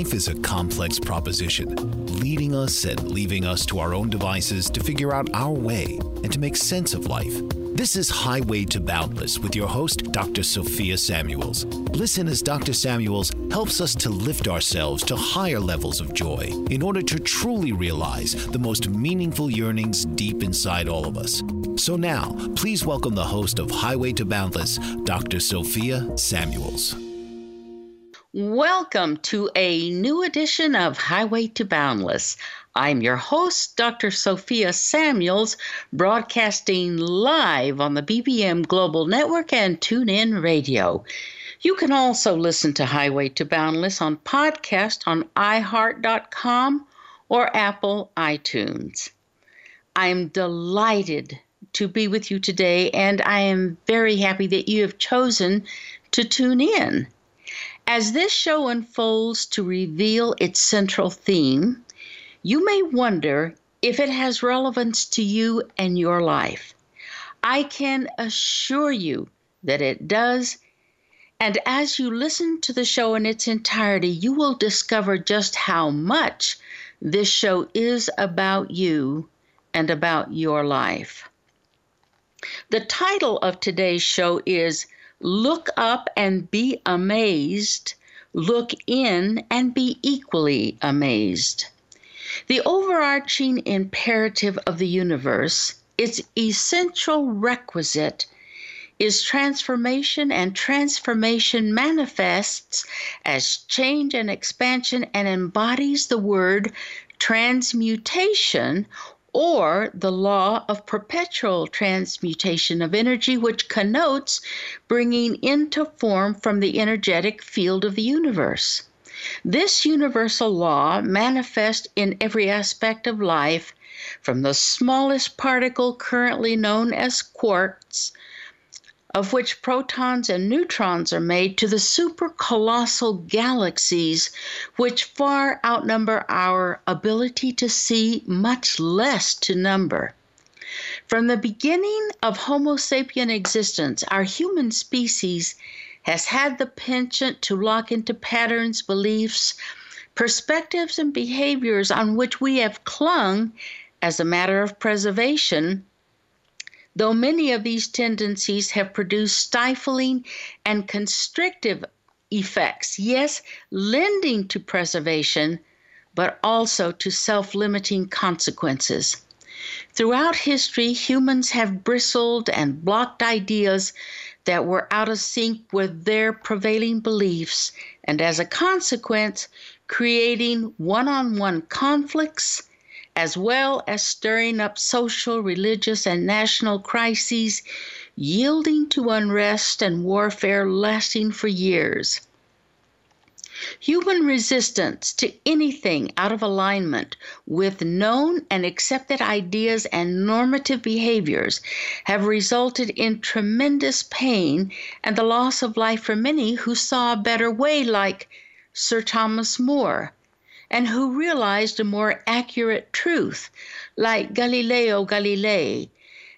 Life is a complex proposition, leading us and leaving us to our own devices to figure out our way and to make sense of life. This is Highway to Boundless with your host, Dr. Sophia Samuels. Listen as Dr. Samuels helps us to lift ourselves to higher levels of joy in order to truly realize the most meaningful yearnings deep inside all of us. So now, please welcome the host of Highway to Boundless, Dr. Sophia Samuels. Welcome to a new edition of Highway to Boundless. I'm your host, Dr. Sophia Samuels, broadcasting live on the BBM Global Network and TuneIn Radio. You can also listen to Highway to Boundless on podcast on iHeart.com or Apple iTunes. I'm delighted to be with you today, and I am very happy that you have chosen to tune in. As this show unfolds to reveal its central theme, you may wonder if it has relevance to you and your life. I can assure you that it does. And as you listen to the show in its entirety, you will discover just how much this show is about you and about your life. The title of today's show is Look up and be amazed. Look in and be equally amazed. The overarching imperative of the universe, its essential requisite, is transformation, and transformation manifests as change and expansion and embodies the word transmutation or the law of perpetual transmutation of energy, which connotes bringing into form from the energetic field of the universe. This universal law manifests in every aspect of life, from the smallest particle currently known as quarks of which protons and neutrons are made, to the super colossal galaxies, which far outnumber our ability to see, much less to number. From the beginning of Homo sapien existence, our human species has had the penchant to lock into patterns, beliefs, perspectives, and behaviors on which we have clung as a matter of preservation though many of these tendencies have produced stifling and constrictive effects, yes, lending to preservation, but also to self limiting consequences. Throughout history, humans have bristled and blocked ideas that were out of sync with their prevailing beliefs, and as a consequence, creating one on one conflicts as well as stirring up social, religious, and national crises, yielding to unrest and warfare lasting for years. Human resistance to anything out of alignment with known and accepted ideas and normative behaviors have resulted in tremendous pain and the loss of life for many who saw a better way, like Sir Thomas More, and who realized a more accurate truth, like Galileo Galilei,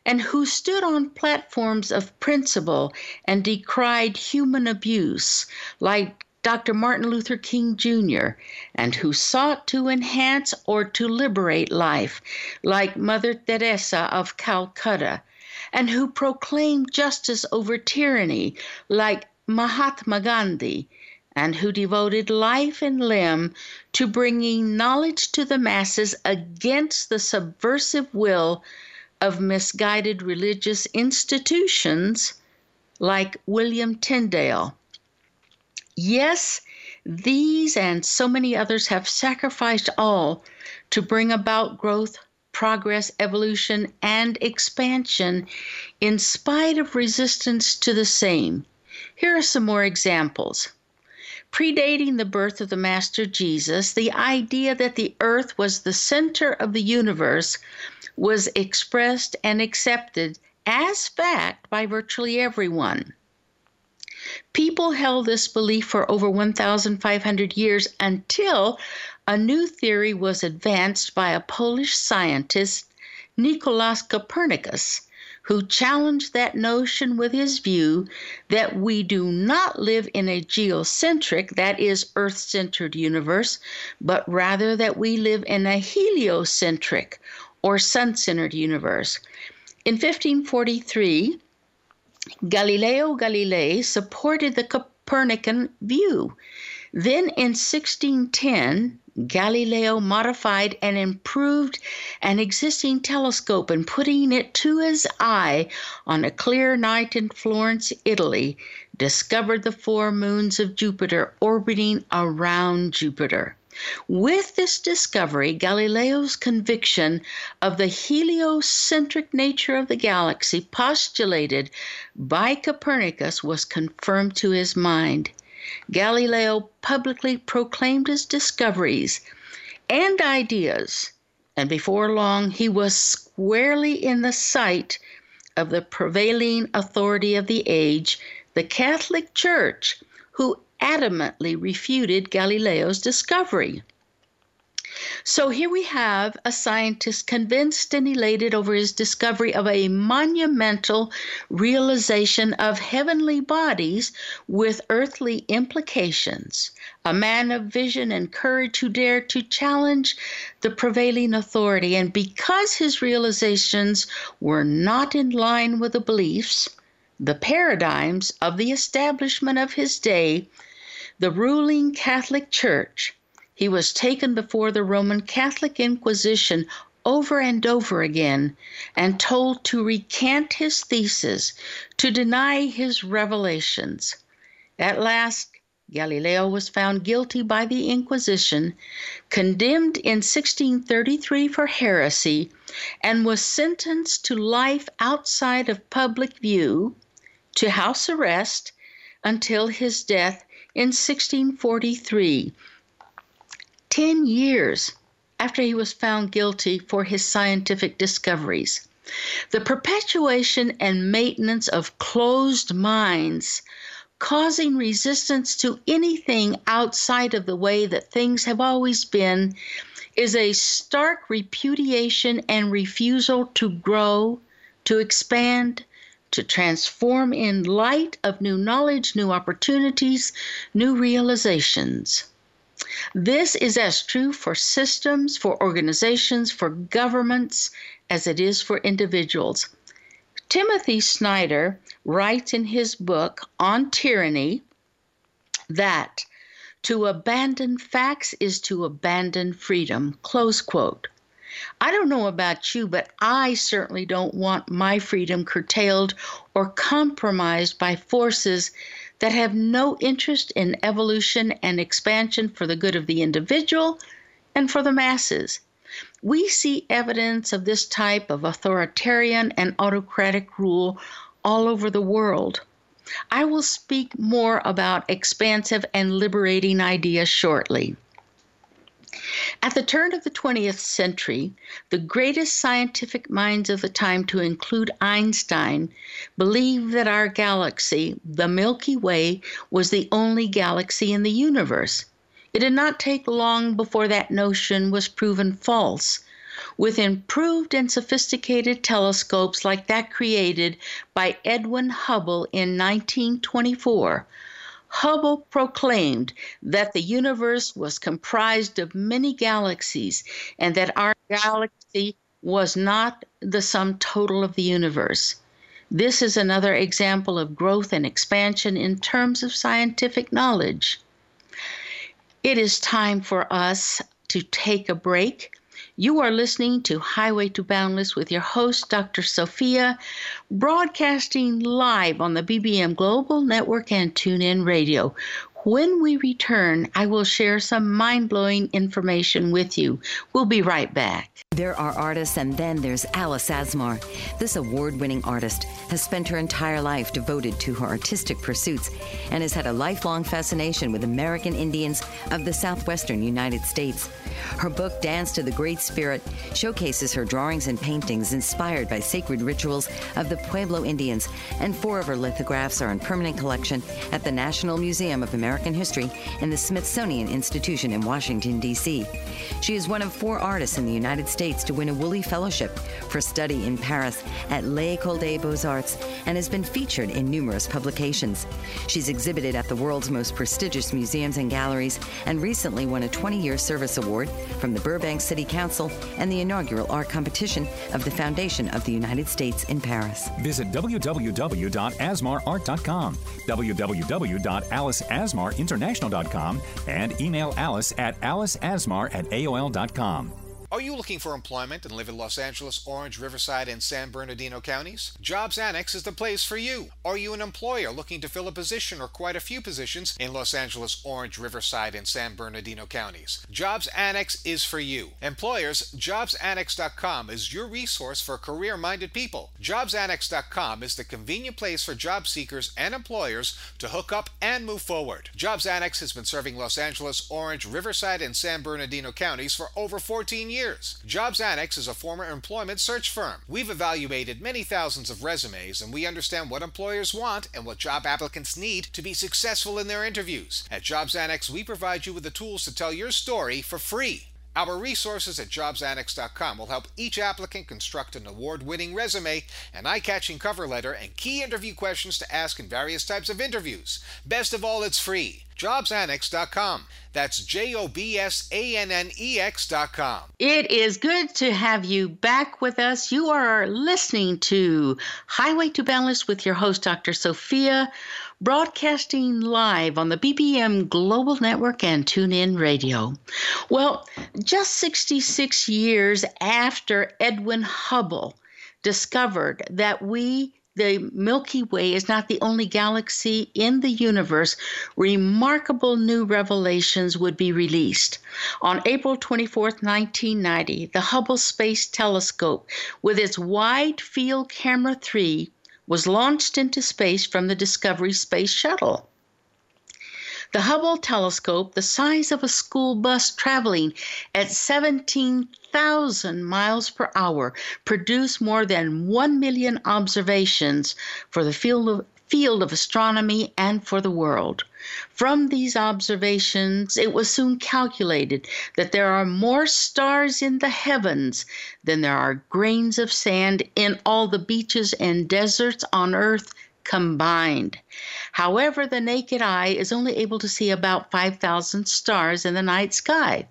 and who stood on platforms of principle and decried human abuse, like Dr. Martin Luther King Jr., and who sought to enhance or to liberate life, like Mother Teresa of Calcutta, and who proclaimed justice over tyranny, like Mahatma Gandhi, and who devoted life and limb to bringing knowledge to the masses against the subversive will of misguided religious institutions like William Tyndale. Yes, these and so many others have sacrificed all to bring about growth, progress, evolution, and expansion in spite of resistance to the same. Here are some more examples. Predating the birth of the Master Jesus, the idea that the earth was the center of the universe was expressed and accepted as fact by virtually everyone. People held this belief for over 1,500 years until a new theory was advanced by a Polish scientist, Nicolaus Copernicus, who challenged that notion with his view that we do not live in a geocentric, that is, earth centered universe, but rather that we live in a heliocentric or sun centered universe. In 1543, Galileo Galilei supported the Copernican view. Then in 1610, Galileo modified and improved an existing telescope and putting it to his eye on a clear night in Florence, Italy, discovered the four moons of Jupiter orbiting around Jupiter. With this discovery, Galileo's conviction of the heliocentric nature of the galaxy postulated by Copernicus was confirmed to his mind. Galileo publicly proclaimed his discoveries and ideas, and before long he was squarely in the sight of the prevailing authority of the age, the Catholic Church, who adamantly refuted Galileo's discovery. So here we have a scientist convinced and elated over his discovery of a monumental realization of heavenly bodies with earthly implications, a man of vision and courage who dared to challenge the prevailing authority. And because his realizations were not in line with the beliefs, the paradigms of the establishment of his day, the ruling Catholic Church, he was taken before the Roman Catholic Inquisition over and over again and told to recant his thesis, to deny his revelations. At last, Galileo was found guilty by the Inquisition, condemned in 1633 for heresy, and was sentenced to life outside of public view, to house arrest, until his death in 1643, 10 years after he was found guilty for his scientific discoveries. The perpetuation and maintenance of closed minds causing resistance to anything outside of the way that things have always been is a stark repudiation and refusal to grow, to expand, to transform in light of new knowledge, new opportunities, new realizations. This is as true for systems, for organizations, for governments, as it is for individuals. Timothy Snyder writes in his book on tyranny that to abandon facts is to abandon freedom. Close quote. I don't know about you, but I certainly don't want my freedom curtailed or compromised by forces that have no interest in evolution and expansion for the good of the individual and for the masses. We see evidence of this type of authoritarian and autocratic rule all over the world. I will speak more about expansive and liberating ideas shortly. At the turn of the 20th century, the greatest scientific minds of the time, to include Einstein, believed that our galaxy, the Milky Way, was the only galaxy in the universe. It did not take long before that notion was proven false. with improved and sophisticated telescopes like that created by Edwin Hubble in 1924. Hubble proclaimed that the universe was comprised of many galaxies and that our galaxy was not the sum total of the universe. This is another example of growth and expansion in terms of scientific knowledge. It is time for us to take a break. You are listening to Highway to Boundless with your host, Dr. Sophia, broadcasting live on the BBM Global Network and TuneIn Radio. When we return, I will share some mind blowing information with you. We'll be right back. There are artists, and then there's Alice Asmar. This award winning artist has spent her entire life devoted to her artistic pursuits and has had a lifelong fascination with American Indians of the southwestern United States. Her book, Dance to the Great Spirit, showcases her drawings and paintings inspired by sacred rituals of the Pueblo Indians, and four of her lithographs are in permanent collection at the National Museum of American History and the Smithsonian Institution in Washington, D.C. She is one of four artists in the United States to win a Woolley Fellowship for study in Paris at L'École des Beaux-Arts and has been featured in numerous publications. She's exhibited at the world's most prestigious museums and galleries and recently won a 20 year service award from the Burbank City Council and the inaugural art competition of the Foundation of the United States in Paris. Visit www.asmarart.com, www.aliceasmarinternational.com, and email Alice at aliceasmar at aol.com. Are you looking for employment and live in Los Angeles, Orange, Riverside, and San Bernardino counties? Jobs Annex is the place for you. Are you an employer looking to fill a position or quite a few positions in Los Angeles, Orange, Riverside, and San Bernardino counties? Jobs Annex is for you. Employers, jobsannex.com is your resource for career minded people. Jobsannex.com is the convenient place for job seekers and employers to hook up and move forward. Jobs Annex has been serving Los Angeles, Orange, Riverside, and San Bernardino counties for over 14 years years. Jobs Annex is a former employment search firm. We've evaluated many thousands of resumes and we understand what employers want and what job applicants need to be successful in their interviews. At Jobs Annex, we provide you with the tools to tell your story for free. Our resources at jobsannex.com will help each applicant construct an award winning resume, an eye catching cover letter, and key interview questions to ask in various types of interviews. Best of all, it's free. JobsAnnex.com. That's J O B S A N N E X.com. It is good to have you back with us. You are listening to Highway to Boundless with your host, Dr. Sophia broadcasting live on the BBM Global Network and TuneIn Radio. Well, just 66 years after Edwin Hubble discovered that we the Milky Way is not the only galaxy in the universe, remarkable new revelations would be released. On April 24, 1990, the Hubble Space Telescope, with its Wide Field Camera 3, was launched into space from the Discovery Space Shuttle. The Hubble telescope, the size of a school bus traveling at 17,000 miles per hour, produced more than 1 million observations for the field of, field of astronomy and for the world. From these observations, it was soon calculated that there are more stars in the heavens than there are grains of sand in all the beaches and deserts on earth combined. However, the naked eye is only able to see about 5,000 stars in the night sky.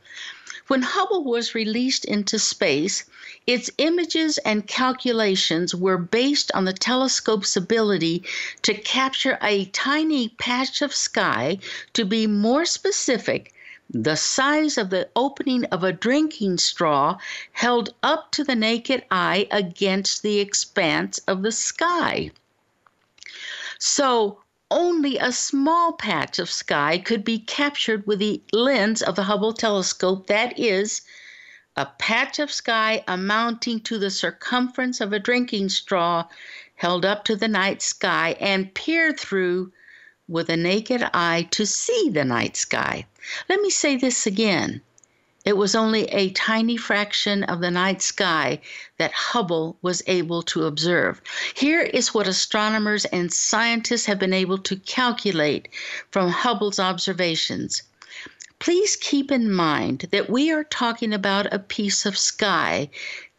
When Hubble was released into space, its images and calculations were based on the telescope's ability to capture a tiny patch of sky, to be more specific, the size of the opening of a drinking straw held up to the naked eye against the expanse of the sky. So, only a small patch of sky could be captured with the lens of the Hubble telescope, that is, a patch of sky amounting to the circumference of a drinking straw held up to the night sky and peered through with a naked eye to see the night sky. Let me say this again. It was only a tiny fraction of the night sky that Hubble was able to observe. Here is what astronomers and scientists have been able to calculate from Hubble's observations. Please keep in mind that we are talking about a piece of sky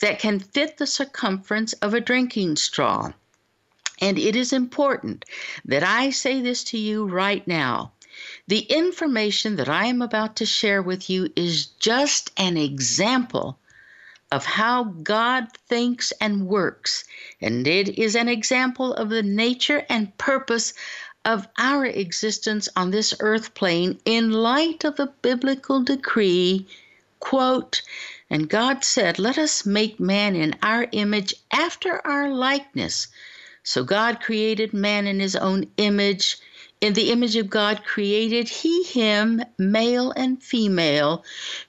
that can fit the circumference of a drinking straw. And it is important that I say this to you right now. The information that I am about to share with you is just an example of how God thinks and works, and it is an example of the nature and purpose of our existence on this earth plane in light of the biblical decree, quote, and God said, Let us make man in our image after our likeness. So God created man in his own image. In the image of God created he him, male and female,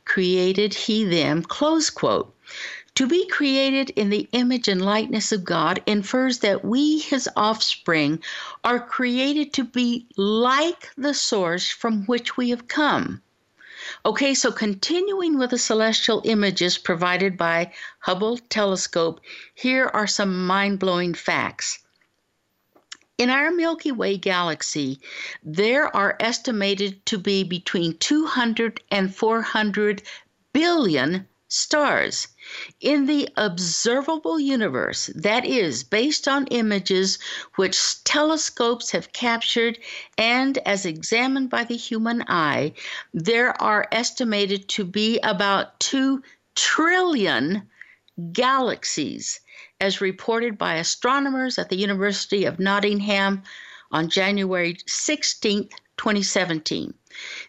created he them, close quote. To be created in the image and likeness of God infers that we, his offspring, are created to be like the source from which we have come. Okay, so continuing with the celestial images provided by Hubble telescope, here are some mind-blowing facts. In our Milky Way galaxy, there are estimated to be between 200 and 400 billion stars. In the observable universe, that is, based on images which telescopes have captured and as examined by the human eye, there are estimated to be about 2 trillion galaxies, as reported by astronomers at the University of Nottingham on January 16, 2017.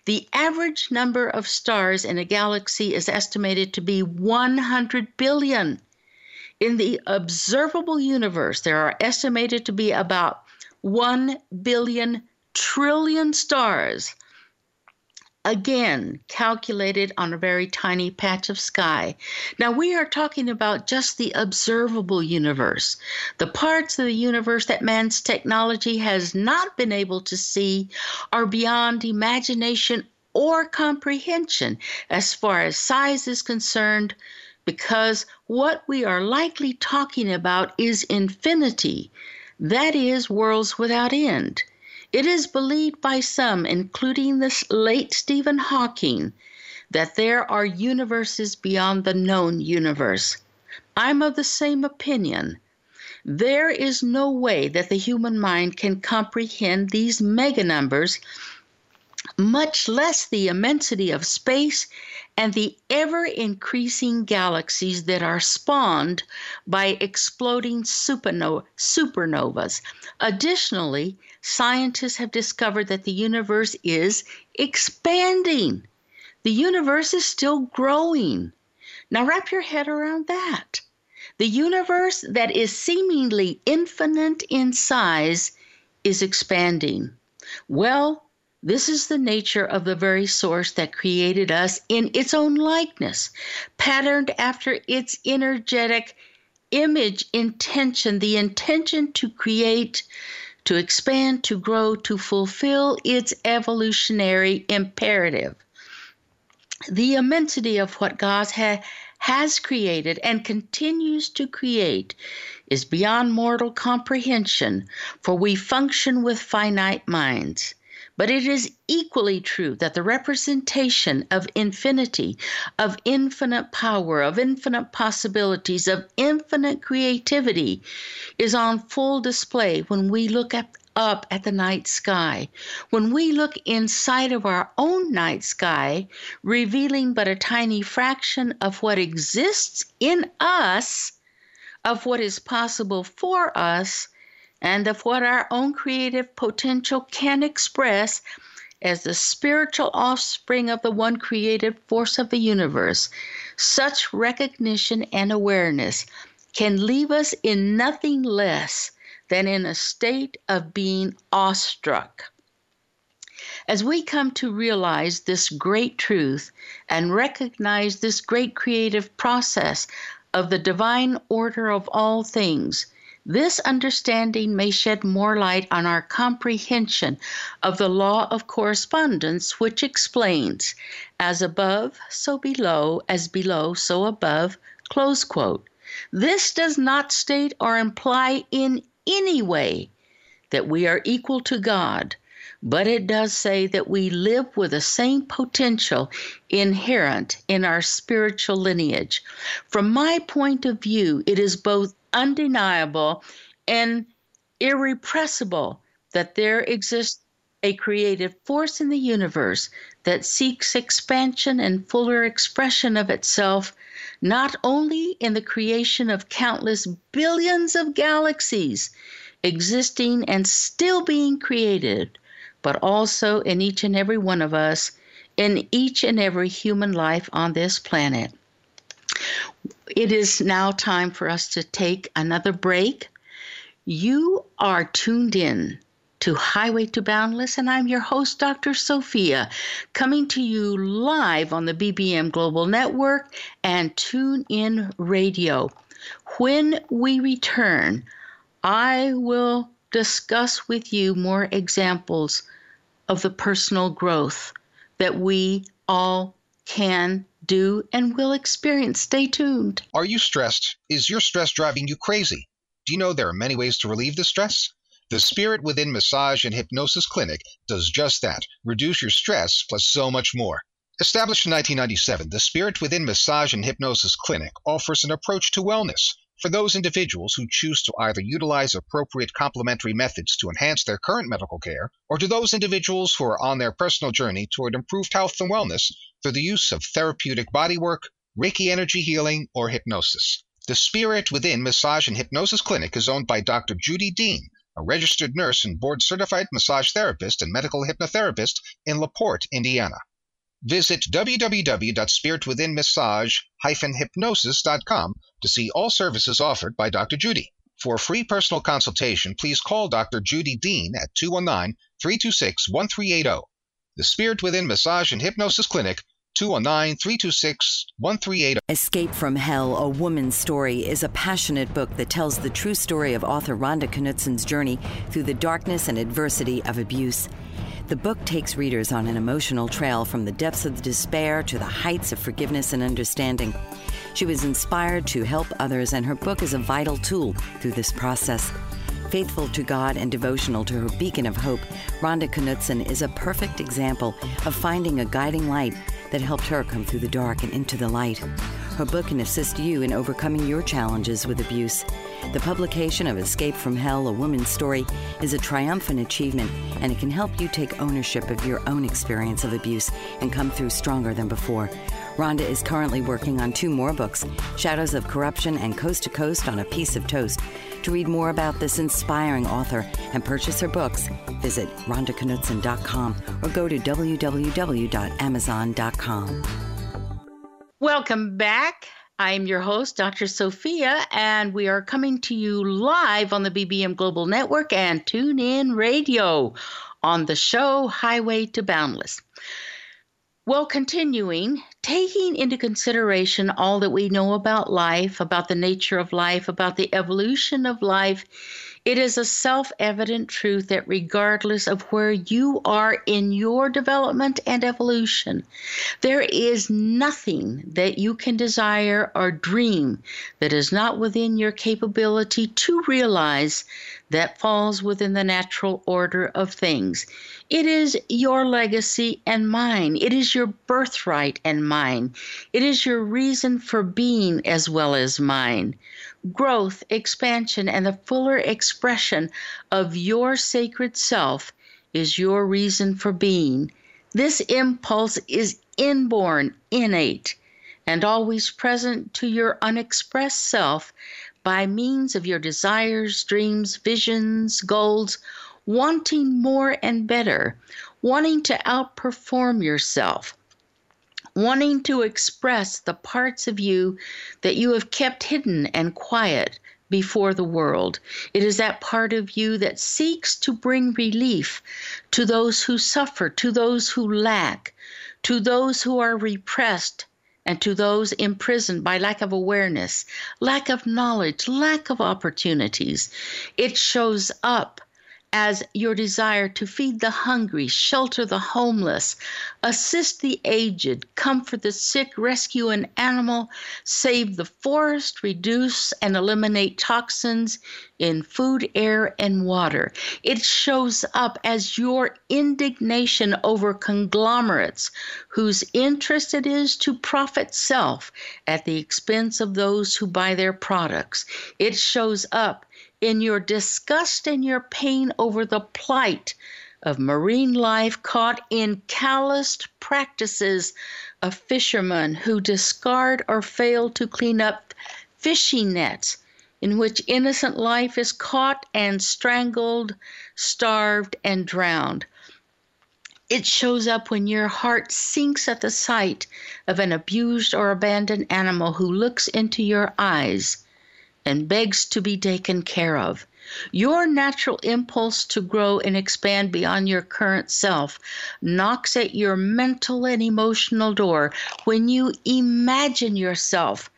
The average number of stars in a galaxy is estimated to be 100 billion. In the observable universe, there are estimated to be about 1 billion trillion stars again calculated on a very tiny patch of sky. Now, we are talking about just the observable universe, the parts of the universe that man's technology has not been able to see are beyond imagination or comprehension as far as size is concerned. Because what we are likely talking about is infinity, that is, worlds without end. It is believed by some, including the late Stephen Hawking, that there are universes beyond the known universe. I'm of the same opinion. There is no way that the human mind can comprehend these mega numbers, much less the immensity of space and the ever increasing galaxies that are spawned by exploding supernovas. Additionally, scientists have discovered that the universe is expanding. The universe is still growing. Now, wrap your head around that. The universe that is seemingly infinite in size is expanding. Well, this is the nature of the very source that created us in its own likeness, patterned after its energetic image intention, the intention to create, to expand, to grow, to fulfill its evolutionary imperative. The immensity of what God ha- has created and continues to create is beyond mortal comprehension, for we function with finite minds. But it is equally true that the representation of infinity, of infinite power, of infinite possibilities, of infinite creativity is on full display when we look up at the night sky. When we look inside of our own night sky, revealing but a tiny fraction of what exists in us, of what is possible for us, and of what our own creative potential can express as the spiritual offspring of the one creative force of the universe, such recognition and awareness can leave us in nothing less than in a state of being awestruck. As we come to realize this great truth and recognize this great creative process of the divine order of all things, this understanding may shed more light on our comprehension of the law of correspondence, which explains, as above, so below, as below, so above, close quote. This does not state or imply in any way that we are equal to God, but it does say that we live with the same potential inherent in our spiritual lineage. From my point of view, it is both undeniable and irrepressible that there exists a creative force in the universe that seeks expansion and fuller expression of itself, not only in the creation of countless billions of galaxies existing and still being created, but also in each and every one of us, in each and every human life on this planet. It is now time for us to take another break. You are tuned in to Highway to Boundless, and I'm your host, Dr. Sophia, coming to you live on the BBM Global Network and Tune In Radio. When we return, I will discuss with you more examples of the personal growth that we all can do and will experience. Stay tuned. Are you stressed? Is your stress driving you crazy? Do you know there are many ways to relieve the stress? The Spirit Within Massage and Hypnosis Clinic does just that reduce your stress plus so much more. Established in 1997, the Spirit Within Massage and Hypnosis Clinic offers an approach to wellness for those individuals who choose to either utilize appropriate complementary methods to enhance their current medical care, or to those individuals who are on their personal journey toward improved health and wellness through the use of therapeutic bodywork, Reiki energy healing, or hypnosis. The Spirit Within Massage and Hypnosis Clinic is owned by Dr. Judy Dean, a registered nurse and board certified massage therapist and medical hypnotherapist in LaPorte, Indiana. Visit www.spiritwithinmassage-hypnosis.com to see all services offered by Dr. Judy. For a free personal consultation, please call Dr. Judy Dean at 219 326 1380. The Spirit Within Massage and Hypnosis Clinic, 219 326 1380. Escape from Hell, A Woman's Story is a passionate book that tells the true story of author Rhonda Knutsen's journey through the darkness and adversity of abuse. The book takes readers on an emotional trail from the depths of despair to the heights of forgiveness and understanding. She was inspired to help others, and her book is a vital tool through this process. Faithful to God and devotional to her beacon of hope, Rhonda Knutsen is a perfect example of finding a guiding light that helped her come through the dark and into the light. Her book can assist you in overcoming your challenges with abuse. The publication of Escape from Hell, A Woman's Story is a triumphant achievement, and it can help you take ownership of your own experience of abuse and come through stronger than before. Rhonda is currently working on two more books Shadows of Corruption and Coast to Coast on a Piece of Toast. To read more about this inspiring author and purchase her books, visit rhondaknutsen.com or go to www.amazon.com. Welcome back. I'm your host, Dr. Sophia, and we are coming to you live on the BBM Global Network and TuneIn Radio on the show Highway to Boundless. Well, continuing, taking into consideration all that we know about life, about the nature of life, about the evolution of life, it is a self evident truth that regardless of where you are in your development and evolution, there is nothing that you can desire or dream that is not within your capability to realize that falls within the natural order of things. It is your legacy and mine. It is your birthright and mine. It is your reason for being as well as mine growth, expansion, and the fuller expression of your sacred self is your reason for being. This impulse is inborn, innate, and always present to your unexpressed self by means of your desires, dreams, visions, goals, wanting more and better, wanting to outperform yourself wanting to express the parts of you that you have kept hidden and quiet before the world. It is that part of you that seeks to bring relief to those who suffer, to those who lack, to those who are repressed, and to those imprisoned by lack of awareness, lack of knowledge, lack of opportunities. It shows up as your desire to feed the hungry, shelter the homeless, assist the aged, comfort the sick, rescue an animal, save the forest, reduce and eliminate toxins in food, air, and water. It shows up as your indignation over conglomerates whose interest it is to profit self at the expense of those who buy their products. It shows up in your disgust and your pain over the plight of marine life caught in calloused practices of fishermen who discard or fail to clean up fishing nets in which innocent life is caught and strangled, starved, and drowned. It shows up when your heart sinks at the sight of an abused or abandoned animal who looks into your eyes and begs to be taken care of. Your natural impulse to grow and expand beyond your current self knocks at your mental and emotional door when you imagine yourself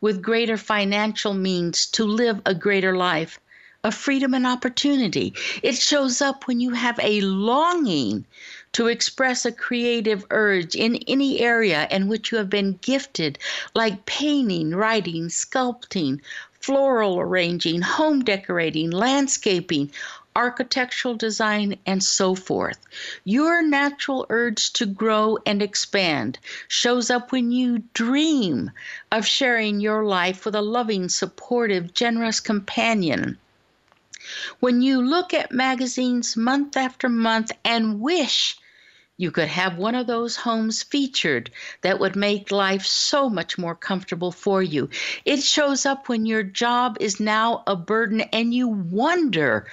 with greater financial means to live a greater life, a freedom and opportunity. It shows up when you have a longing to express a creative urge in any area in which you have been gifted, like painting, writing, sculpting, floral arranging, home decorating, landscaping, architectural design, and so forth. Your natural urge to grow and expand shows up when you dream of sharing your life with a loving, supportive, generous companion. When you look at magazines month after month and wish you could have one of those homes featured that would make life so much more comfortable for you. It shows up when your job is now a burden and you wonder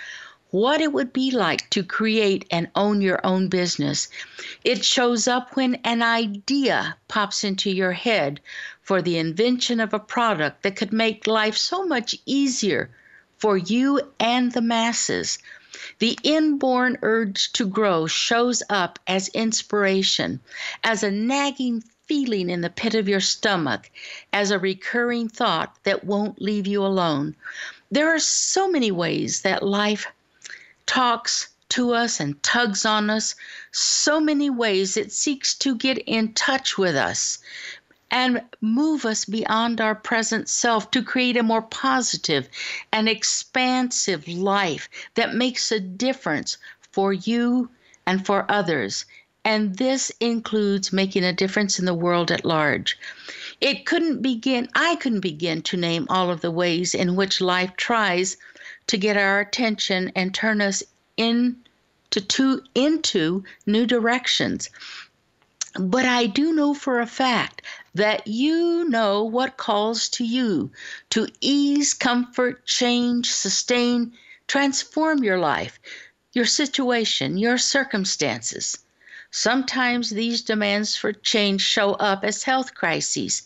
what it would be like to create and own your own business. It shows up when an idea pops into your head for the invention of a product that could make life so much easier for you and the masses. The inborn urge to grow shows up as inspiration, as a nagging feeling in the pit of your stomach, as a recurring thought that won't leave you alone. There are so many ways that life talks to us and tugs on us, so many ways it seeks to get in touch with us and move us beyond our present self to create a more positive and expansive life that makes a difference for you and for others. And this includes making a difference in the world at large. It couldn't begin, I couldn't begin to name all of the ways in which life tries to get our attention and turn us in to, to into new directions. But I do know for a fact that you know what calls to you to ease, comfort, change, sustain, transform your life, your situation, your circumstances. Sometimes these demands for change show up as health crises,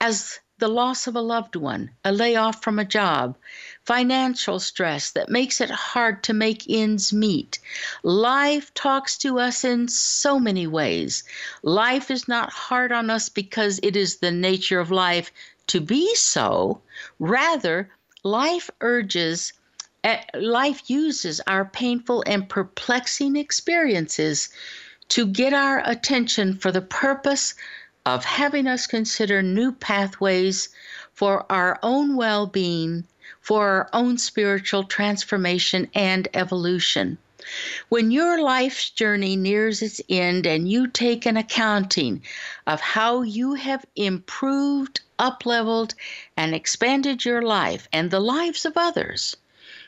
as the loss of a loved one, a layoff from a job, financial stress that makes it hard to make ends meet. Life talks to us in so many ways. Life is not hard on us because it is the nature of life to be so. Rather, life urges eh, life uses our painful and perplexing experiences to get our attention for the purpose of having us consider new pathways for our own well being for our own spiritual transformation and evolution. When your life's journey nears its end and you take an accounting of how you have improved, upleveled, and expanded your life and the lives of others,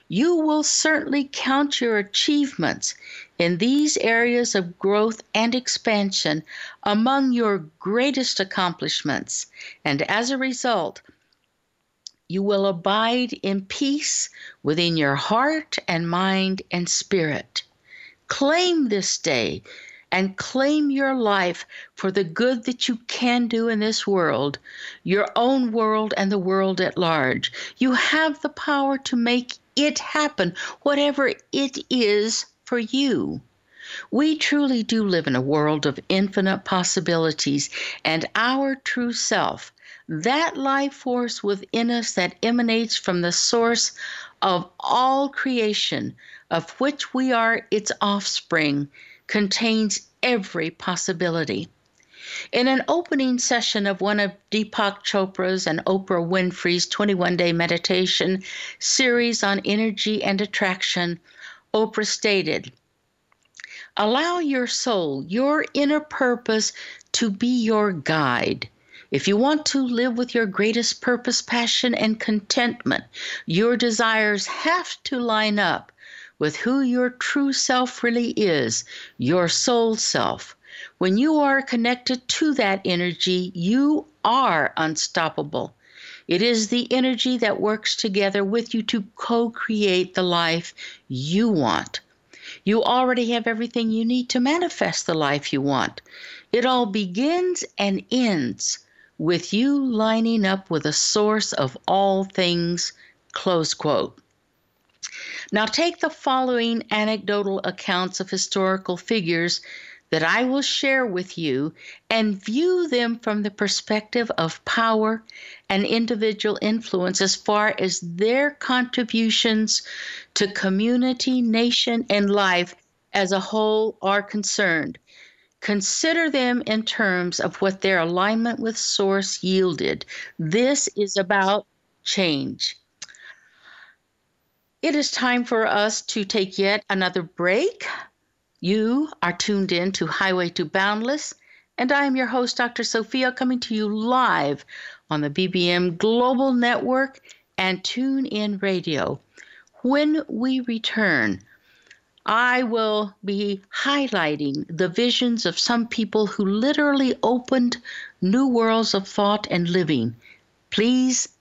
you will certainly count your achievements in these areas of growth and expansion among your greatest accomplishments. And as a result, you will abide in peace within your heart and mind and spirit. Claim this day and claim your life for the good that you can do in this world, your own world and the world at large. You have the power to make it happen, whatever it is for you. We truly do live in a world of infinite possibilities, and our true self that life force within us that emanates from the source of all creation, of which we are its offspring, contains every possibility. In an opening session of one of Deepak Chopra's and Oprah Winfrey's 21 day meditation series on energy and attraction, Oprah stated, Allow your soul, your inner purpose, to be your guide. If you want to live with your greatest purpose, passion, and contentment, your desires have to line up with who your true self really is, your soul self. When you are connected to that energy, you are unstoppable. It is the energy that works together with you to co create the life you want. You already have everything you need to manifest the life you want. It all begins and ends with you lining up with the source of all things. Close quote. Now, take the following anecdotal accounts of historical figures that I will share with you and view them from the perspective of power and individual influence as far as their contributions to community, nation, and life as a whole are concerned. Consider them in terms of what their alignment with Source yielded. This is about change. It is time for us to take yet another break. You are tuned in to Highway to Boundless, and I am your host, Dr. Sophia, coming to you live on the BBM Global Network and Tune In Radio. When we return, I will be highlighting the visions of some people who literally opened new worlds of thought and living. Please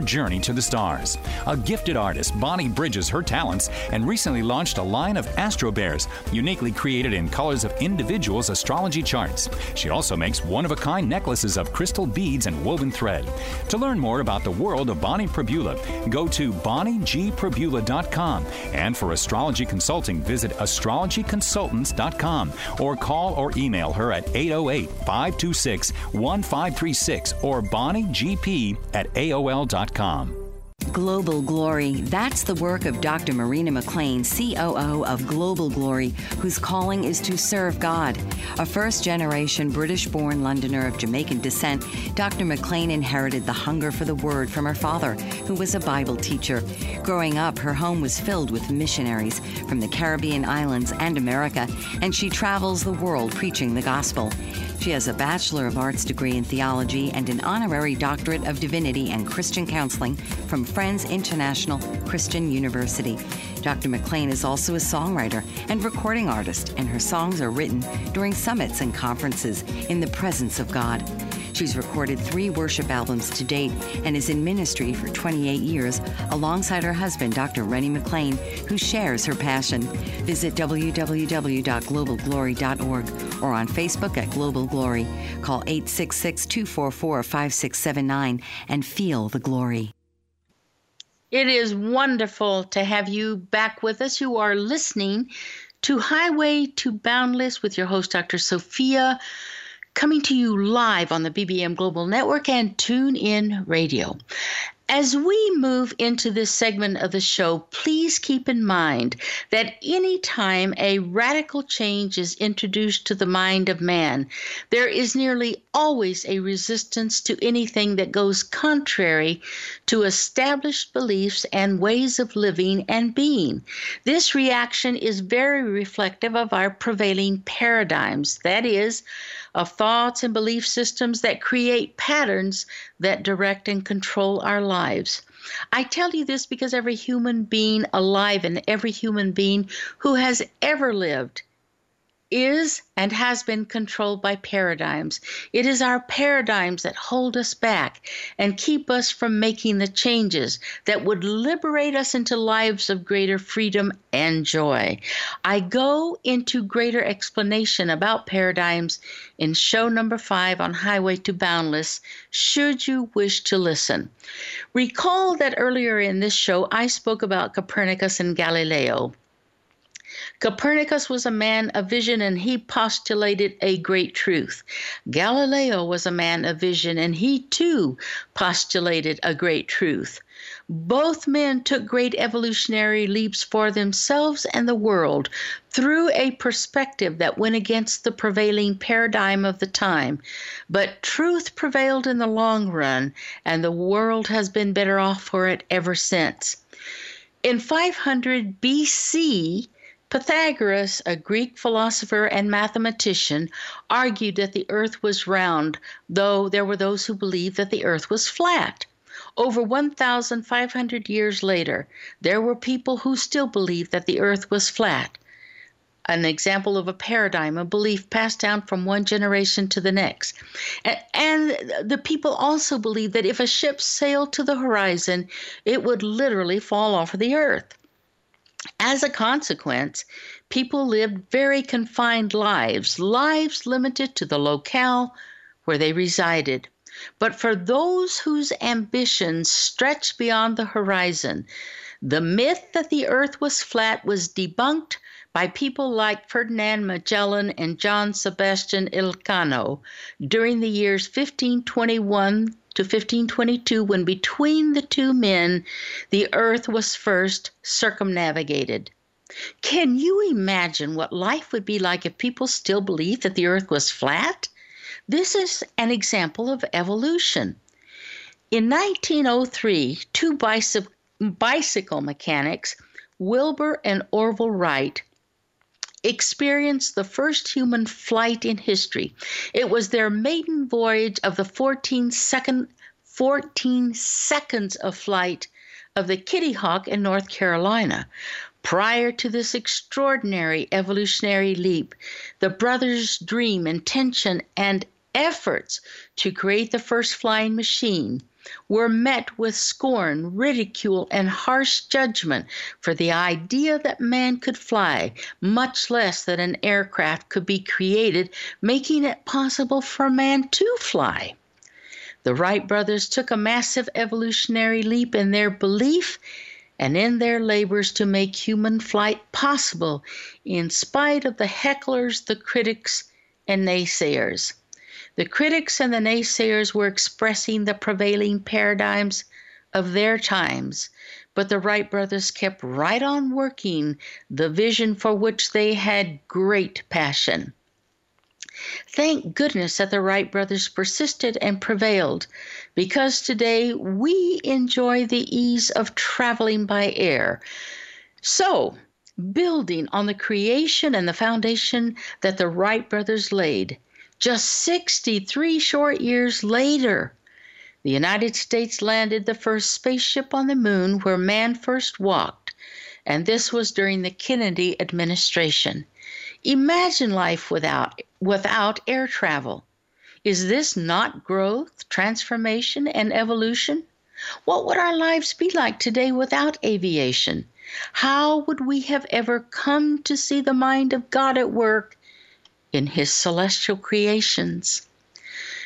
their journey to the stars. A gifted artist, Bonnie bridges her talents and recently launched a line of Astro Bears, uniquely created in colors of individuals' astrology charts. She also makes one of a kind necklaces of crystal beads and woven thread. To learn more about the world of Bonnie Perbula, go to bonniegperbula.com. And for astrology consulting, visit astrologyconsultants.com or call or email her at 808 526 1536 or bonniegp at AOL.com. Global Glory. That's the work of Dr. Marina McLean, COO of Global Glory, whose calling is to serve God. A first generation British born Londoner of Jamaican descent, Dr. McLean inherited the hunger for the Word from her father, who was a Bible teacher. Growing up, her home was filled with missionaries from the Caribbean islands and America, and she travels the world preaching the gospel. She has a Bachelor of Arts degree in theology and an honorary doctorate of divinity and Christian counseling from Friends International Christian University. Dr. McLean is also a songwriter and recording artist, and her songs are written during summits and conferences in the presence of God. She's recorded three worship albums to date and is in ministry for 28 years alongside her husband, Dr. Rennie McLean, who shares her passion. Visit www.globalglory.org or on Facebook at Global Glory. Call 866 244 5679 and feel the glory. It is wonderful to have you back with us. You are listening to Highway to Boundless with your host, Dr. Sophia coming to you live on the BBM Global Network and Tune In Radio. As we move into this segment of the show, please keep in mind that any time a radical change is introduced to the mind of man, there is nearly always a resistance to anything that goes contrary to established beliefs and ways of living and being. This reaction is very reflective of our prevailing paradigms, that is, of thoughts and belief systems that create patterns that direct and control our lives. I tell you this because every human being alive and every human being who has ever lived is and has been controlled by paradigms. It is our paradigms that hold us back and keep us from making the changes that would liberate us into lives of greater freedom and joy. I go into greater explanation about paradigms in show number five on Highway to Boundless, should you wish to listen. Recall that earlier in this show I spoke about Copernicus and Galileo. Copernicus was a man of vision and he postulated a great truth. Galileo was a man of vision and he too postulated a great truth. Both men took great evolutionary leaps for themselves and the world through a perspective that went against the prevailing paradigm of the time. But truth prevailed in the long run, and the world has been better off for it ever since. In 500 BC, Pythagoras, a Greek philosopher and mathematician, argued that the earth was round, though there were those who believed that the earth was flat. Over 1,500 years later, there were people who still believed that the earth was flat. An example of a paradigm, a belief passed down from one generation to the next. And, the people also believed that if a ship sailed to the horizon, it would literally fall off of the earth. As a consequence, people lived very confined lives, lives limited to the locale where they resided. But for those whose ambitions stretched beyond the horizon, the myth that the earth was flat was debunked by people like Ferdinand Magellan and John Sebastian Elcano during the years 1521 to 1522, when between the two men the earth was first circumnavigated. Can you imagine what life would be like if people still believed that the earth was flat? This is an example of evolution. In 1903, two bicycle mechanics, Wilbur and Orville Wright, experienced the first human flight in history. It was their maiden voyage of the 14 second 14 seconds of flight of the Kitty Hawk in North Carolina. Prior to this extraordinary evolutionary leap, the brothers' dream, intention, and efforts to create the first flying machine were met with scorn, ridicule, and harsh judgment for the idea that man could fly, much less that an aircraft could be created, making it possible for man to fly. The Wright brothers took a massive evolutionary leap in their belief and in their labors to make human flight possible, in spite of the hecklers, the critics, and naysayers. The critics and the naysayers were expressing the prevailing paradigms of their times, but the Wright brothers kept right on working the vision for which they had great passion. Thank goodness that the Wright brothers persisted and prevailed, because today we enjoy the ease of traveling by air. So, building on the creation and the foundation that the Wright brothers laid, just 63 short years later, the United States landed the first spaceship on the moon where man first walked, and this was during the Kennedy administration. Imagine life without without air travel. Is this not growth, transformation, and evolution? What would our lives be like today without aviation? How would we have ever come to see the mind of God at work in his celestial creations.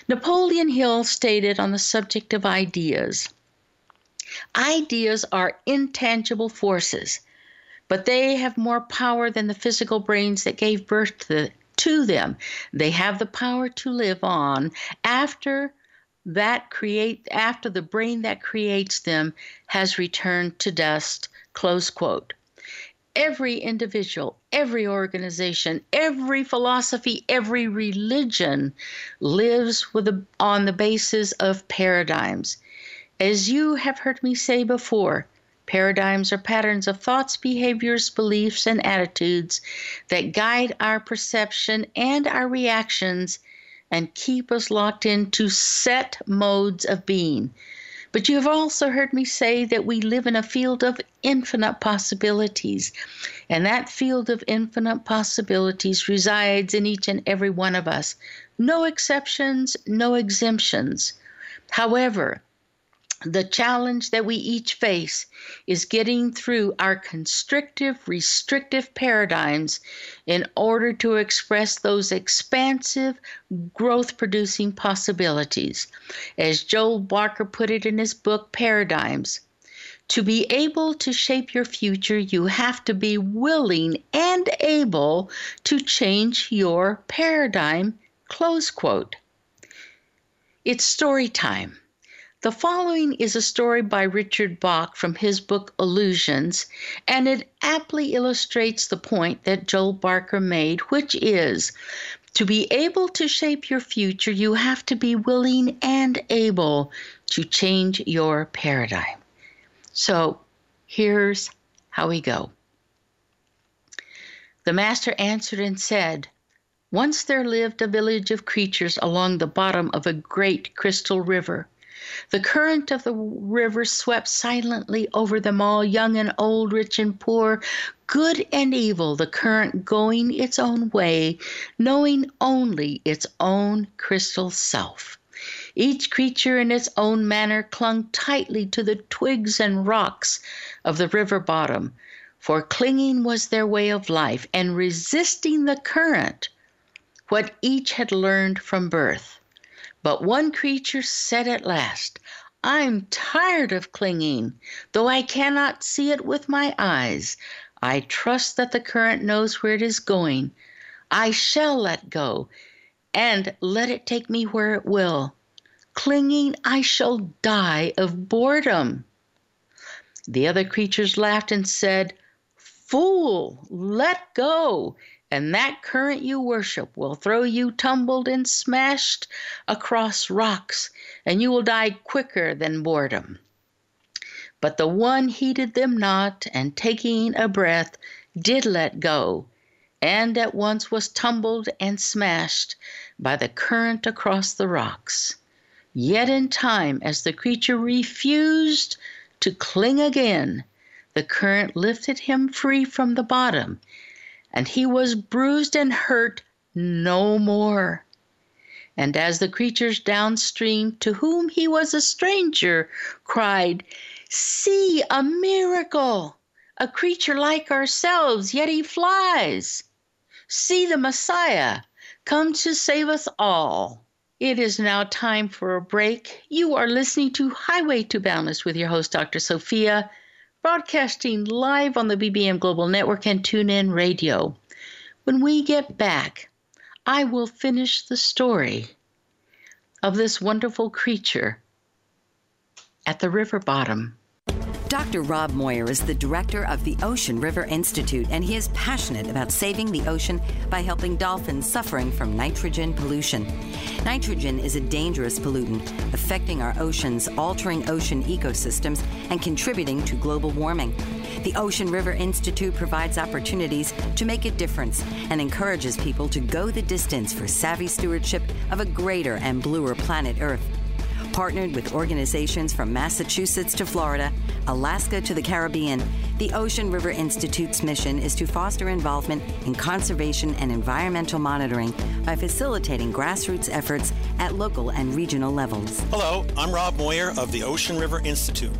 Napoleon Hill stated on the subject of ideas Ideas are intangible forces, but they have more power than the physical brains that gave birth to, to them. They have the power to live on after that create after the brain that creates them has returned to dust close quote every individual, every organization, every philosophy, every religion lives with a, on the basis of paradigms. As you have heard me say before, paradigms are patterns of thoughts, behaviors, beliefs, and attitudes that guide our perception and our reactions and keep us locked into set modes of being. But you have also heard me say that we live in a field of infinite possibilities. And that field of infinite possibilities resides in each and every one of us. No exceptions, no exemptions. However, the challenge that we each face is getting through our constrictive, restrictive paradigms in order to express those expansive, growth producing possibilities. As Joel Barker put it in his book, Paradigms, to be able to shape your future, you have to be willing and able to change your paradigm. Close quote. It's story time. The following is a story by Richard Bach from his book Illusions, and it aptly illustrates the point that Joel Barker made, which is to be able to shape your future, you have to be willing and able to change your paradigm. So here's how we go. The master answered and said, Once there lived a village of creatures along the bottom of a great crystal river. The current of the river swept silently over them all, young and old, rich and poor, good and evil, the current going its own way, knowing only its own crystal self. Each creature in its own manner clung tightly to the twigs and rocks of the river bottom, for clinging was their way of life, and resisting the current, what each had learned from birth. But one creature said at last, I'm tired of clinging, though I cannot see it with my eyes. I trust that the current knows where it is going. I shall let go, and let it take me where it will. Clinging, I shall die of boredom. The other creatures laughed and said, Fool, let go and that current you worship will throw you tumbled and smashed across rocks, and you will die quicker than boredom. But the one heeded them not, and taking a breath, did let go, and at once was tumbled and smashed by the current across the rocks. Yet in time, as the creature refused to cling again, the current lifted him free from the bottom and he was bruised and hurt no more. And as the creatures downstream, to whom he was a stranger, cried, See a miracle! A creature like ourselves, yet he flies. See the Messiah, come to save us all. It is now time for a break. You are listening to Highway to Boundless with your host, Dr. Sophia broadcasting live on the BBM Global Network and TuneIn Radio. When we get back, I will finish the story of this wonderful creature at the river bottom. Dr. Rob Moir is the director of the Ocean River Institute, and he is passionate about saving the ocean by helping dolphins suffering from nitrogen pollution. Nitrogen is a dangerous pollutant affecting our oceans, altering ocean ecosystems, and contributing to global warming. The Ocean River Institute provides opportunities to make a difference and encourages people to go the distance for savvy stewardship of a greater and bluer planet Earth partnered with organizations from Massachusetts to Florida, Alaska to the Caribbean. The Ocean River Institute's mission is to foster involvement in conservation and environmental monitoring by facilitating grassroots efforts at local and regional levels. Hello, I'm Rob Moir of the Ocean River Institute.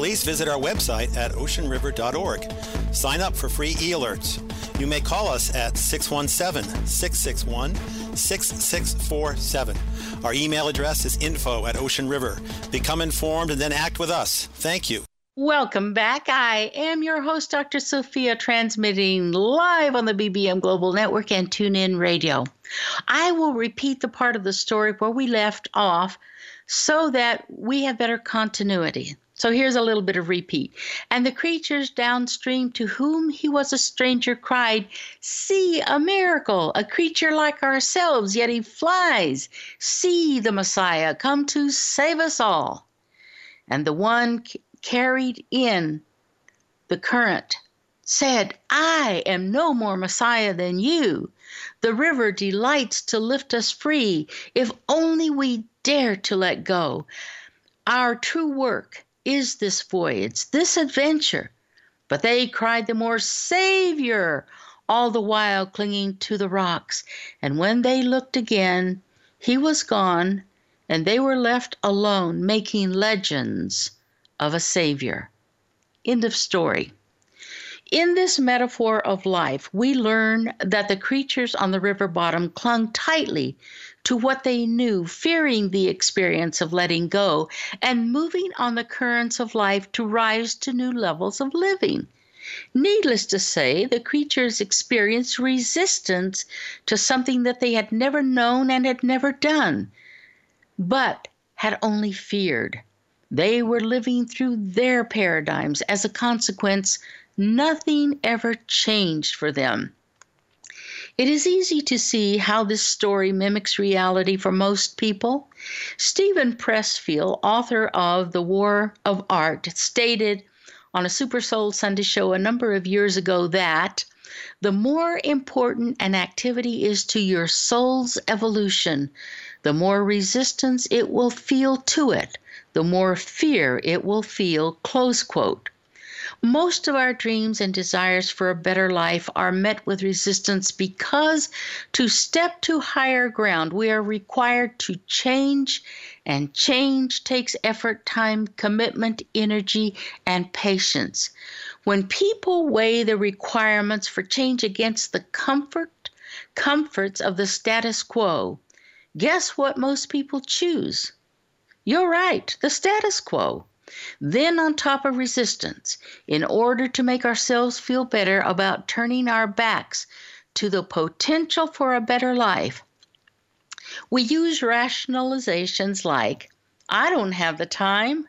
Please visit our website at oceanriver.org. Sign up for free e alerts. You may call us at 617 661 6647. Our email address is info at Ocean River. Become informed and then act with us. Thank you. Welcome back. I am your host, Dr. Sophia, transmitting live on the BBM Global Network and TuneIn Radio. I will repeat the part of the story where we left off so that we have better continuity. So here's a little bit of repeat. And the creatures downstream to whom he was a stranger cried, See a miracle, a creature like ourselves, yet he flies. See the Messiah come to save us all. And the one c- carried in the current said, I am no more Messiah than you. The river delights to lift us free if only we dare to let go. Our true work is this voyage, this adventure. But they cried the more, Savior! all the while clinging to the rocks. And when they looked again, he was gone, and they were left alone making legends of a Savior. End of story. In this metaphor of life, we learn that the creatures on the river bottom clung tightly to what they knew, fearing the experience of letting go and moving on the currents of life to rise to new levels of living. Needless to say, the creatures experienced resistance to something that they had never known and had never done, but had only feared. They were living through their paradigms. As a consequence, nothing ever changed for them. It is easy to see how this story mimics reality for most people. Steven Pressfield, author of The War of Art, stated on a Super Soul Sunday show a number of years ago that the more important an activity is to your soul's evolution, the more resistance it will feel to it, the more fear it will feel. Close quote. Most of our dreams and desires for a better life are met with resistance because to step to higher ground, we are required to change, and change takes effort, time, commitment, energy, and patience. When people weigh the requirements for change against the comfort, comforts of the status quo, guess what most people choose? You're right, the status quo. Then, on top of resistance, in order to make ourselves feel better about turning our backs to the potential for a better life, we use rationalizations like, I don't have the time,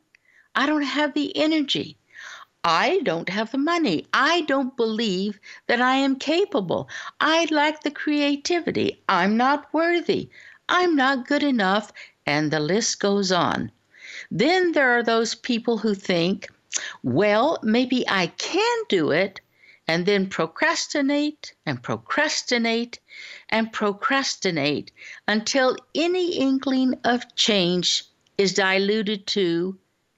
I don't have the energy, I don't have the money. I don't believe that I am capable. I lack the creativity. I'm not worthy. I'm not good enough. And the list goes on. Then there are those people who think, well, maybe I can do it, and then procrastinate and procrastinate and procrastinate until any inkling of change is diluted to,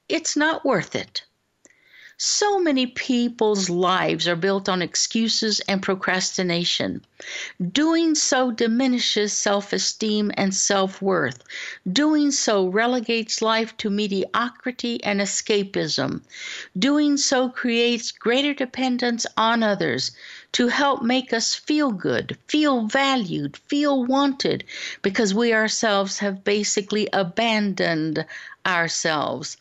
it's not worth it. So many people's lives are built on excuses and procrastination. Doing so diminishes self esteem and self worth. Doing so relegates life to mediocrity and escapism. Doing so creates greater dependence on others to help make us feel good, feel valued, feel wanted, because we ourselves have basically abandoned ourselves.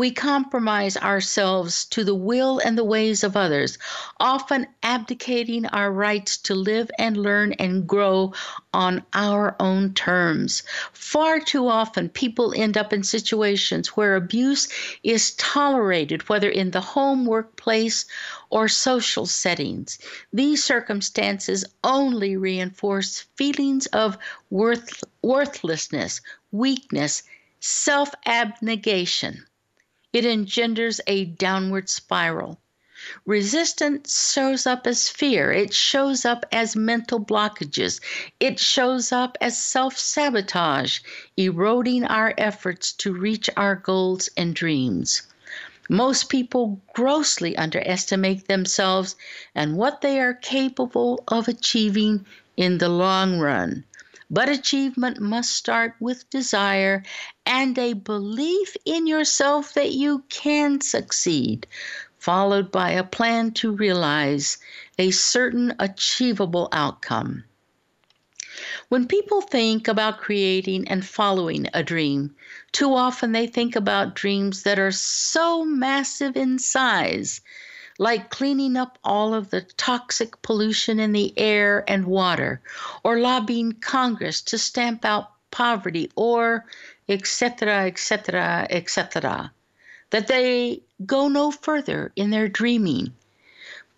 We compromise ourselves to the will and the ways of others, often abdicating our rights to live and learn and grow on our own terms. Far too often, people end up in situations where abuse is tolerated, whether in the home, workplace, or social settings. These circumstances only reinforce feelings of worth, worthlessness, weakness, self abnegation it engenders a downward spiral. Resistance shows up as fear. It shows up as mental blockages. It shows up as self sabotage, eroding our efforts to reach our goals and dreams. Most people grossly underestimate themselves and what they are capable of achieving in the long run. But achievement must start with desire and a belief in yourself that you can succeed, followed by a plan to realize a certain achievable outcome. When people think about creating and following a dream, too often they think about dreams that are so massive in size like cleaning up all of the toxic pollution in the air and water, or lobbying Congress to stamp out poverty, or etc., etc., etc., that they go no further in their dreaming.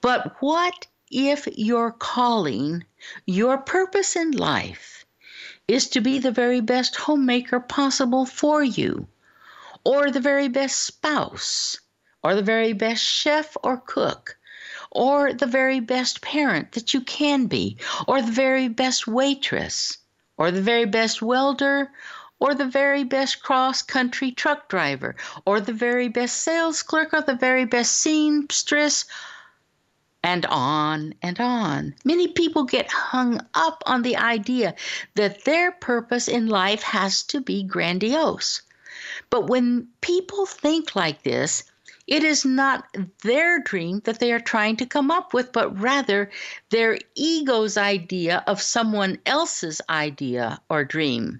But what if your calling, your purpose in life, is to be the very best homemaker possible for you, or the very best spouse, or the very best chef or cook, or the very best parent that you can be, or the very best waitress, or the very best welder, or the very best cross country truck driver, or the very best sales clerk, or the very best seamstress, and on and on. Many people get hung up on the idea that their purpose in life has to be grandiose. But when people think like this, it is not their dream that they are trying to come up with, but rather their ego's idea of someone else's idea or dream.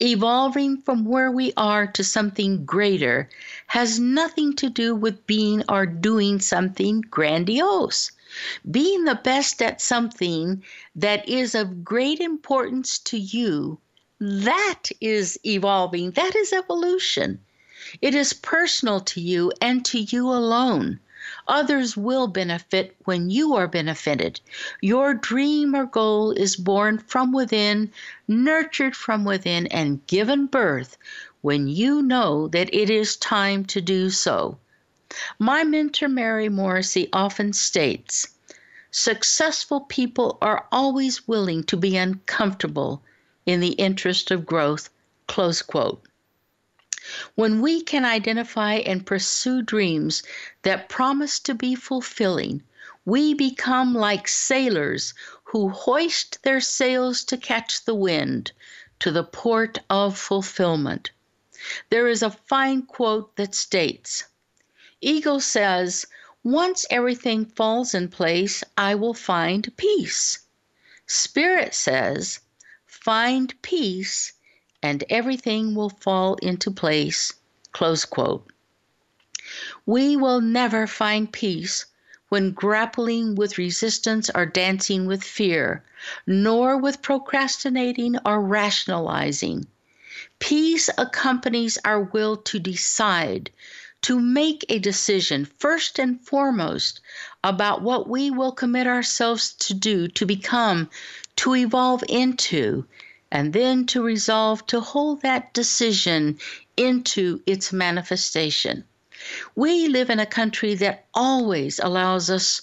Evolving from where we are to something greater has nothing to do with being or doing something grandiose. Being the best at something that is of great importance to you, that is evolving, that is evolution. It is personal to you and to you alone. Others will benefit when you are benefited. Your dream or goal is born from within, nurtured from within, and given birth when you know that it is time to do so. My mentor, Mary Morrissey, often states successful people are always willing to be uncomfortable in the interest of growth. Close quote. When we can identify and pursue dreams that promise to be fulfilling, we become like sailors who hoist their sails to catch the wind to the port of fulfillment. There is a fine quote that states Ego says, Once everything falls in place, I will find peace. Spirit says, Find peace and everything will fall into place. Close quote. We will never find peace when grappling with resistance or dancing with fear, nor with procrastinating or rationalizing. Peace accompanies our will to decide, to make a decision first and foremost about what we will commit ourselves to do, to become, to evolve into, and then to resolve to hold that decision into its manifestation. We live in a country that always allows us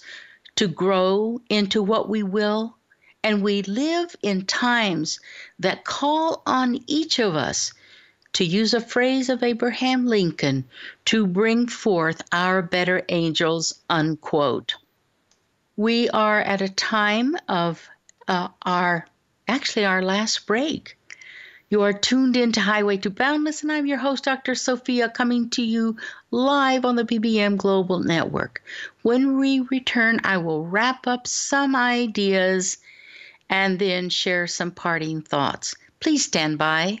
to grow into what we will, and we live in times that call on each of us, to use a phrase of Abraham Lincoln, to bring forth our better angels, unquote. We are at a time of uh, our actually our last break. You are tuned in to Highway to Boundless, and I'm your host, Dr. Sophia, coming to you live on the BBM Global Network. When we return, I will wrap up some ideas and then share some parting thoughts. Please stand by.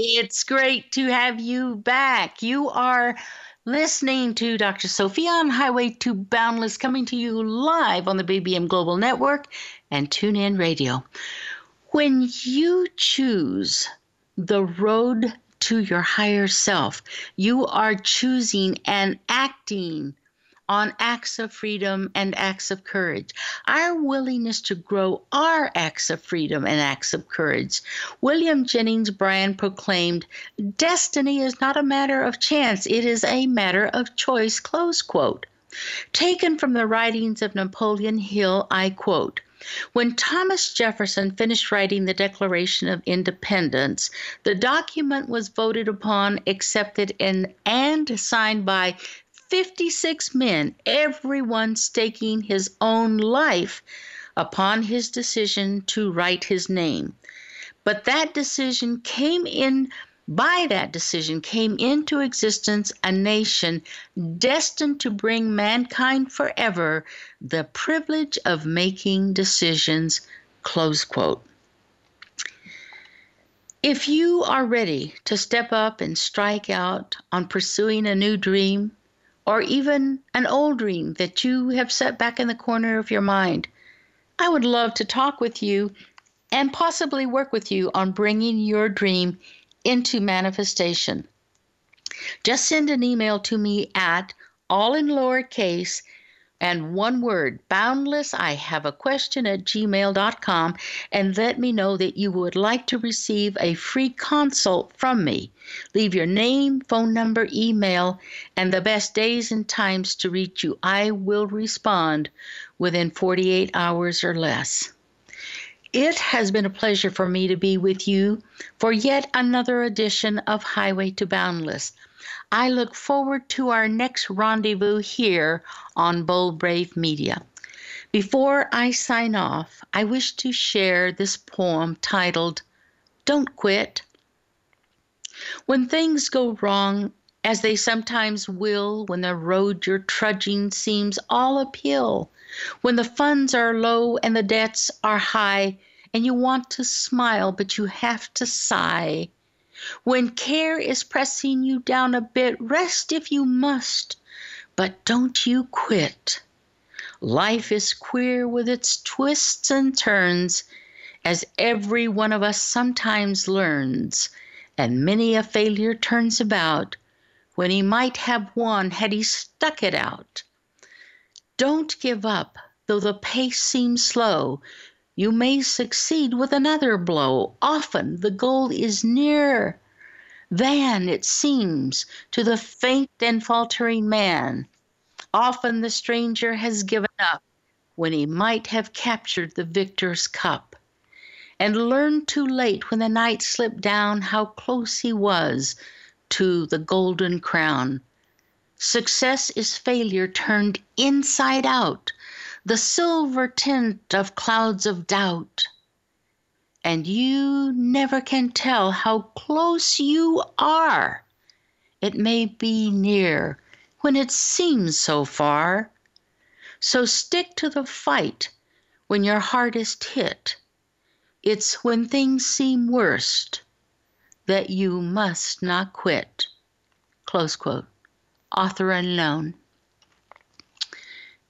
It's great to have you back. You are listening to Dr. Sophia on Highway to Boundless, coming to you live on the BBM Global Network and TuneIn Radio. When you choose the road to your higher self, you are choosing and acting on acts of freedom and acts of courage. Our willingness to grow our acts of freedom and acts of courage. William Jennings Bryan proclaimed, Destiny is not a matter of chance, it is a matter of choice. Close quote. Taken from the writings of Napoleon Hill, I quote, when Thomas Jefferson finished writing the Declaration of Independence, the document was voted upon, accepted, and, and signed by 56 men, everyone staking his own life upon his decision to write his name. But that decision came in By that decision came into existence a nation destined to bring mankind forever the privilege of making decisions. Close quote. If you are ready to step up and strike out on pursuing a new dream, or even an old dream that you have set back in the corner of your mind, I would love to talk with you and possibly work with you on bringing your dream into manifestation. Just send an email to me at all in lowercase and one word boundless i have a question at gmail.com and let me know that you would like to receive a free consult from me. Leave your name phone number email and the best days and times to reach you. I will respond within 48 hours or less. It has been a pleasure for me to be with you for yet another edition of Highway to Boundless. I look forward to our next rendezvous here on Bold Brave Media. Before I sign off, I wish to share this poem titled Don't Quit. When things go wrong, as they sometimes will, when the road you're trudging seems all uphill, when the funds are low and the debts are high, and you want to smile, but you have to sigh. When care is pressing you down a bit, rest if you must, but don't you quit. Life is queer with its twists and turns, as every one of us sometimes learns, and many a failure turns about when he might have won had he stuck it out. Don't give up, though the pace seems slow. You may succeed with another blow. Often the goal is nearer than it seems to the faint and faltering man. Often the stranger has given up when he might have captured the victor's cup, and learned too late when the night slipped down how close he was to the golden crown. Success is failure turned inside out, the silver tint of clouds of doubt. And you never can tell how close you are. It may be near when it seems so far. So stick to the fight when your hardest hit. It's when things seem worst that you must not quit. Close quote author unknown.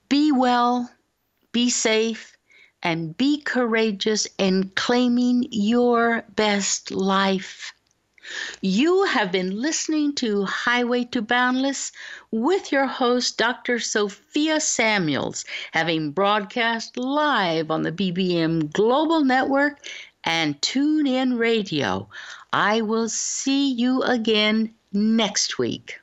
Be well, be safe, and be courageous in claiming your best life. You have been listening to Highway to Boundless with your host, Dr. Sophia Samuels, having broadcast live on the BBM Global Network and TuneIn Radio. I will see you again next week.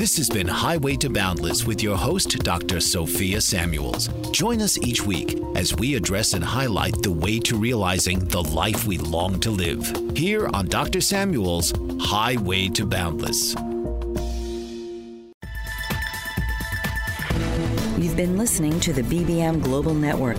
This has been Highway to Boundless with your host, Dr. Sophia Samuels. Join us each week as we address and highlight the way to realizing the life we long to live. Here on Dr. Samuels' Highway to Boundless. You've been listening to the BBM Global Network.